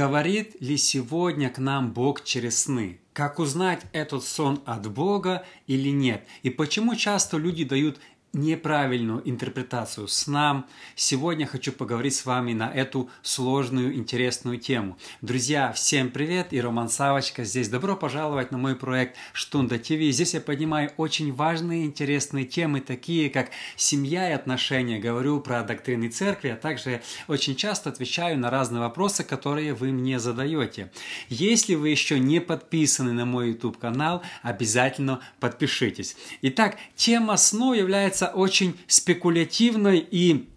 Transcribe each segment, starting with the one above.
Говорит ли сегодня к нам Бог через сны? Как узнать этот сон от Бога или нет? И почему часто люди дают неправильную интерпретацию сна. Сегодня хочу поговорить с вами на эту сложную, интересную тему. Друзья, всем привет! И Роман Савочка здесь. Добро пожаловать на мой проект Штунда ТВ. Здесь я поднимаю очень важные, интересные темы, такие как семья и отношения. Говорю про доктрины церкви, а также очень часто отвечаю на разные вопросы, которые вы мне задаете. Если вы еще не подписаны на мой YouTube канал, обязательно подпишитесь. Итак, тема снова является является очень спекулятивной и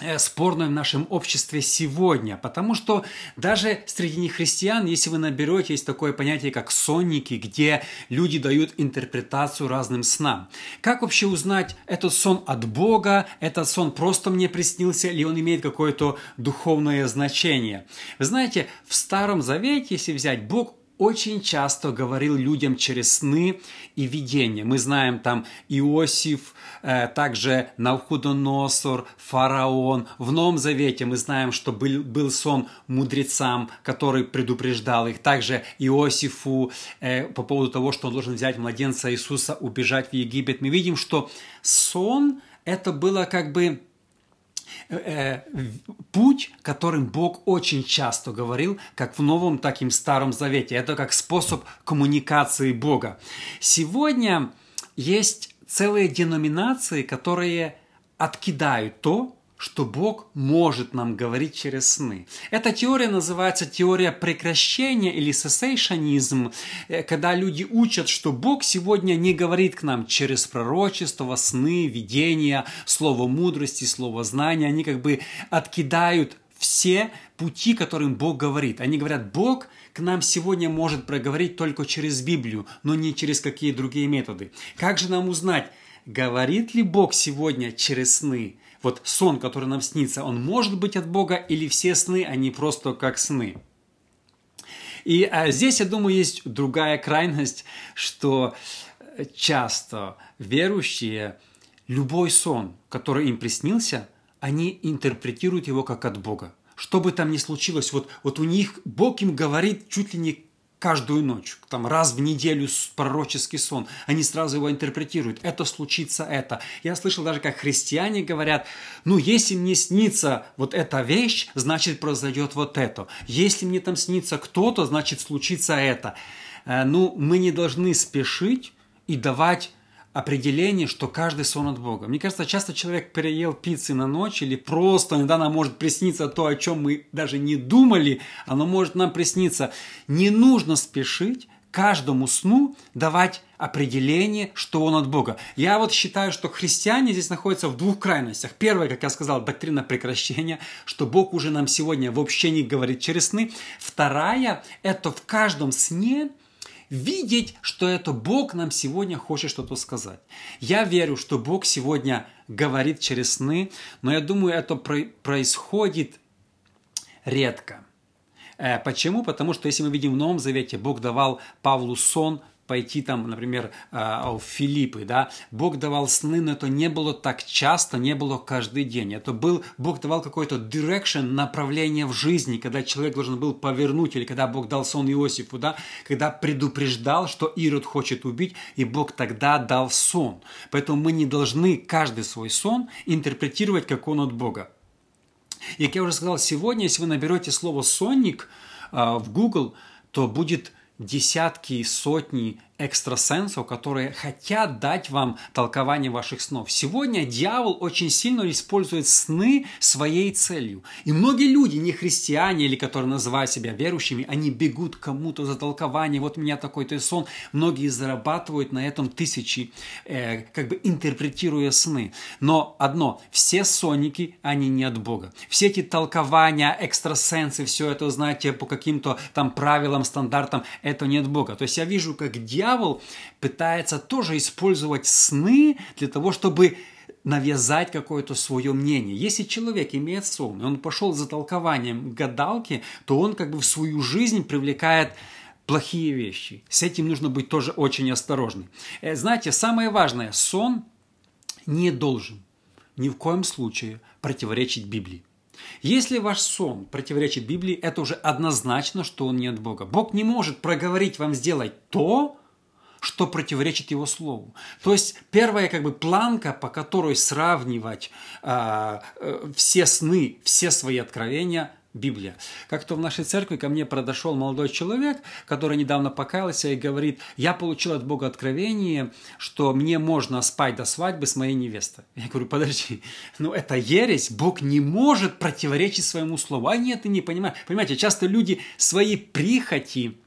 э, спорной в нашем обществе сегодня, потому что даже среди нехристиан, если вы наберете, есть такое понятие, как сонники, где люди дают интерпретацию разным снам. Как вообще узнать, этот сон от Бога, этот сон просто мне приснился, или он имеет какое-то духовное значение? Вы знаете, в Старом Завете, если взять, Бог очень часто говорил людям через сны и видения. Мы знаем там Иосиф, э, также Навхудоносор, фараон. В Новом Завете мы знаем, что был, был сон мудрецам, который предупреждал их. Также Иосифу э, по поводу того, что он должен взять младенца Иисуса, убежать в Египет. Мы видим, что сон это было как бы Э, путь, которым Бог очень часто говорил, как в Новом, так и в Старом Завете. Это как способ коммуникации Бога. Сегодня есть целые деноминации, которые откидают то, что Бог может нам говорить через сны. Эта теория называется теория прекращения или cessationism, э, когда люди учат, что Бог сегодня не говорит к нам через пророчество, сны, видения, слово мудрости, слово знания. Они как бы откидают все пути, которым Бог говорит. Они говорят, Бог к нам сегодня может проговорить только через Библию, но не через какие другие методы. Как же нам узнать, говорит ли Бог сегодня через сны? вот сон, который нам снится, он может быть от Бога или все сны, они просто как сны. И а здесь, я думаю, есть другая крайность, что часто верующие любой сон, который им приснился, они интерпретируют его как от Бога. Что бы там ни случилось, вот, вот у них Бог им говорит чуть ли не каждую ночь, там раз в неделю пророческий сон, они сразу его интерпретируют. Это случится это. Я слышал даже, как христиане говорят, ну, если мне снится вот эта вещь, значит, произойдет вот это. Если мне там снится кто-то, значит, случится это. Э, ну, мы не должны спешить и давать определение, что каждый сон от Бога. Мне кажется, часто человек переел пиццы на ночь или просто иногда нам может присниться то, о чем мы даже не думали, оно может нам присниться. Не нужно спешить каждому сну давать определение, что он от Бога. Я вот считаю, что христиане здесь находятся в двух крайностях. Первое, как я сказал, доктрина прекращения, что Бог уже нам сегодня вообще не говорит через сны. Вторая, это в каждом сне – видеть, что это Бог нам сегодня хочет что-то сказать. Я верю, что Бог сегодня говорит через сны, но я думаю, это происходит редко. Э, почему? Потому что если мы видим в Новом Завете, Бог давал Павлу сон пойти там, например, а, в Филиппы, да, Бог давал сны, но это не было так часто, не было каждый день. Это был, Бог давал какой-то direction, направление в жизни, когда человек должен был повернуть, или когда Бог дал сон Иосифу, да, когда предупреждал, что Ирод хочет убить, и Бог тогда дал сон. Поэтому мы не должны каждый свой сон интерпретировать, как он от Бога. И, как я уже сказал, сегодня, если вы наберете слово «сонник» а, в Google, то будет десятки и сотни экстрасенсов, которые хотят дать вам толкование ваших снов. Сегодня дьявол очень сильно использует сны своей целью. И многие люди, не христиане или которые называют себя верующими, они бегут кому-то за толкование. Вот у меня такой-то сон. Многие зарабатывают на этом тысячи, э, как бы интерпретируя сны. Но одно, все сонники, они не от Бога. Все эти толкования, экстрасенсы, все это, знаете, по каким-то там правилам, стандартам, это не от Бога. То есть я вижу, как дьявол дьявол пытается тоже использовать сны для того, чтобы навязать какое-то свое мнение. Если человек имеет сон, и он пошел за толкованием гадалки, то он как бы в свою жизнь привлекает плохие вещи. С этим нужно быть тоже очень осторожным. Э, знаете, самое важное, сон не должен ни в коем случае противоречить Библии. Если ваш сон противоречит Библии, это уже однозначно, что он не от Бога. Бог не может проговорить вам сделать то, что противоречит его слову. То есть первая как бы планка, по которой сравнивать э, э, все сны, все свои откровения – Библия. Как-то в нашей церкви ко мне подошел молодой человек, который недавно покаялся и говорит, я получил от Бога откровение, что мне можно спать до свадьбы с моей невестой. Я говорю, подожди, ну это ересь, Бог не может противоречить своему слову. А нет, ты не понимаешь. Понимаете, часто люди свои прихоти,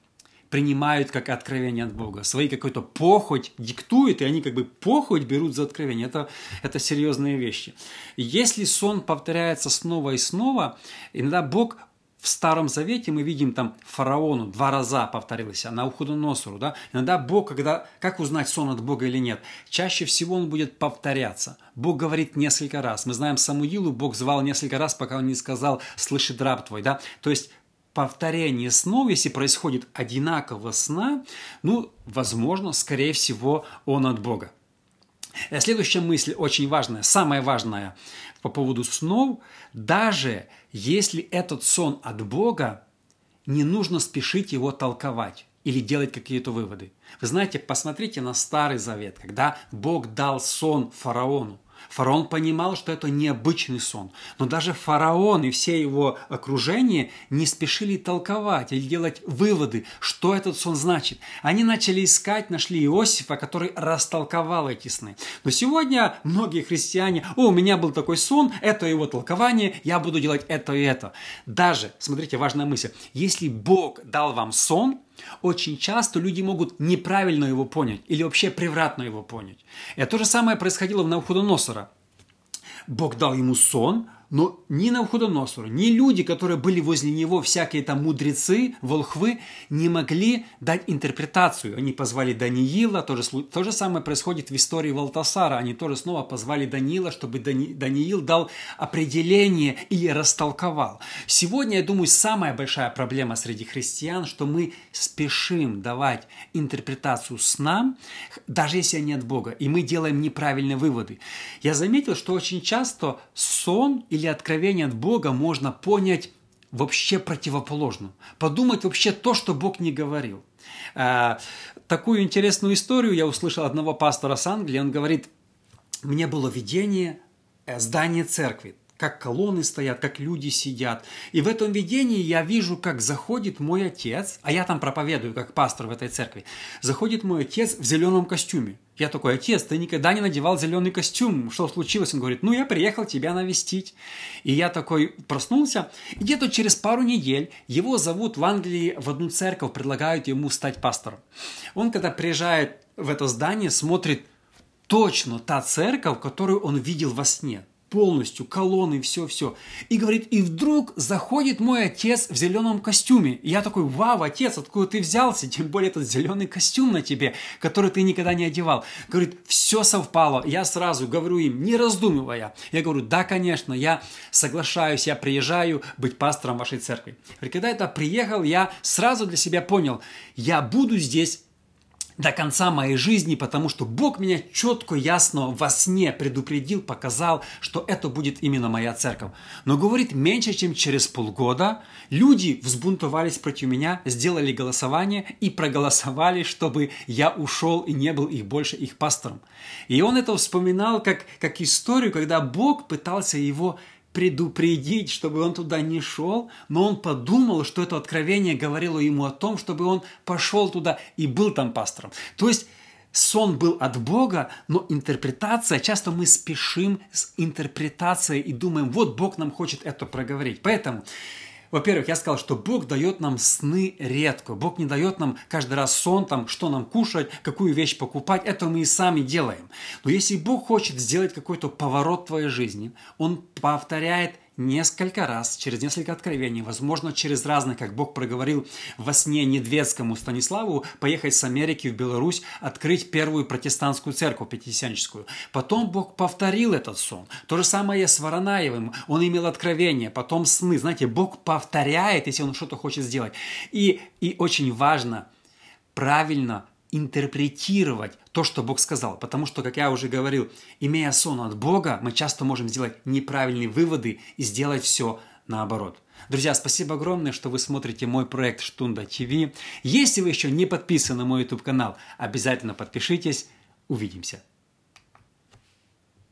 принимают как откровение от Бога. Свои какой-то похоть диктуют, и они как бы похоть берут за откровение. Это, это серьезные вещи. если сон повторяется снова и снова, иногда Бог в Старом Завете мы видим там фараону два раза повторилось, а на Ухудоносору, да? Иногда Бог, когда, как узнать сон от Бога или нет? Чаще всего он будет повторяться. Бог говорит несколько раз. Мы знаем Самуилу, Бог звал несколько раз, пока он не сказал «слышит раб твой», да? То есть повторение снов, если происходит одинаково сна, ну, возможно, скорее всего, он от Бога. Э, следующая мысль очень важная, самая важная по поводу снов. Даже если этот сон от Бога, не нужно спешить его толковать или делать какие-то выводы. Вы знаете, посмотрите на Старый Завет, когда Бог дал сон фараону. Фараон понимал, что это необычный сон. Но даже фараон и все его окружение не спешили толковать или делать выводы, что этот сон значит. Они начали искать, нашли Иосифа, который растолковал эти сны. Но сегодня многие христиане, о, у меня был такой сон, это его толкование, я буду делать это и это. Даже, смотрите, важная мысль, если Бог дал вам сон, очень часто люди могут неправильно его понять или вообще превратно его понять. И то же самое происходило в Навуходоносора. Бог дал ему сон, но ни Навуходоносору, ни люди, которые были возле него, всякие там мудрецы, волхвы, не могли дать интерпретацию. Они позвали Даниила, то же, то же самое происходит в истории Валтасара. Они тоже снова позвали Даниила, чтобы Дани, Даниил дал определение и растолковал. Сегодня, я думаю, самая большая проблема среди христиан, что мы спешим давать интерпретацию снам, даже если они от Бога, и мы делаем неправильные выводы. Я заметил, что очень часто сон или или откровение от Бога можно понять вообще противоположно. Подумать вообще то, что Бог не говорил. А, такую интересную историю я услышал одного пастора с Англии. Он говорит, мне было видение э, здания церкви как колонны стоят, как люди сидят. И в этом видении я вижу, как заходит мой отец, а я там проповедую, как пастор в этой церкви. Заходит мой отец в зеленом костюме. Я такой, отец, ты никогда не надевал зеленый костюм. Что случилось? Он говорит, ну, я приехал тебя навестить. И я такой проснулся. И где-то через пару недель его зовут в Англии в одну церковь, предлагают ему стать пастором. Он, когда приезжает в это здание, смотрит точно та церковь, которую он видел во сне полностью, колонны, все-все. И говорит, и вдруг заходит мой отец в зеленом костюме. И я такой, вау, отец, откуда ты взялся? Тем более этот зеленый костюм на тебе, который ты никогда не одевал. Говорит, все совпало. Я сразу говорю им, не раздумывая. Я говорю, да, конечно, я соглашаюсь, я приезжаю быть пастором вашей церкви. И когда это приехал, я сразу для себя понял, я буду здесь до конца моей жизни, потому что Бог меня четко, ясно во сне предупредил, показал, что это будет именно моя церковь. Но говорит, меньше чем через полгода люди взбунтовались против меня, сделали голосование и проголосовали, чтобы я ушел и не был их больше их пастором. И он это вспоминал как, как историю, когда Бог пытался его предупредить, чтобы он туда не шел, но он подумал, что это откровение говорило ему о том, чтобы он пошел туда и был там пастором. То есть сон был от Бога, но интерпретация, часто мы спешим с интерпретацией и думаем, вот Бог нам хочет это проговорить. Поэтому во-первых, я сказал, что Бог дает нам сны редко. Бог не дает нам каждый раз сон, там, что нам кушать, какую вещь покупать. Это мы и сами делаем. Но если Бог хочет сделать какой-то поворот в твоей жизни, Он повторяет несколько раз, через несколько откровений, возможно, через разные, как Бог проговорил во сне Недведскому Станиславу, поехать с Америки в Беларусь, открыть первую протестантскую церковь пятидесятническую. Потом Бог повторил этот сон. То же самое с Воронаевым. Он имел откровение, потом сны. Знаете, Бог повторяет, если он что-то хочет сделать. И, и очень важно правильно интерпретировать то, что Бог сказал. Потому что, как я уже говорил, имея сон от Бога, мы часто можем сделать неправильные выводы и сделать все наоборот. Друзья, спасибо огромное, что вы смотрите мой проект Штунда ТВ. Если вы еще не подписаны на мой YouTube канал, обязательно подпишитесь. Увидимся.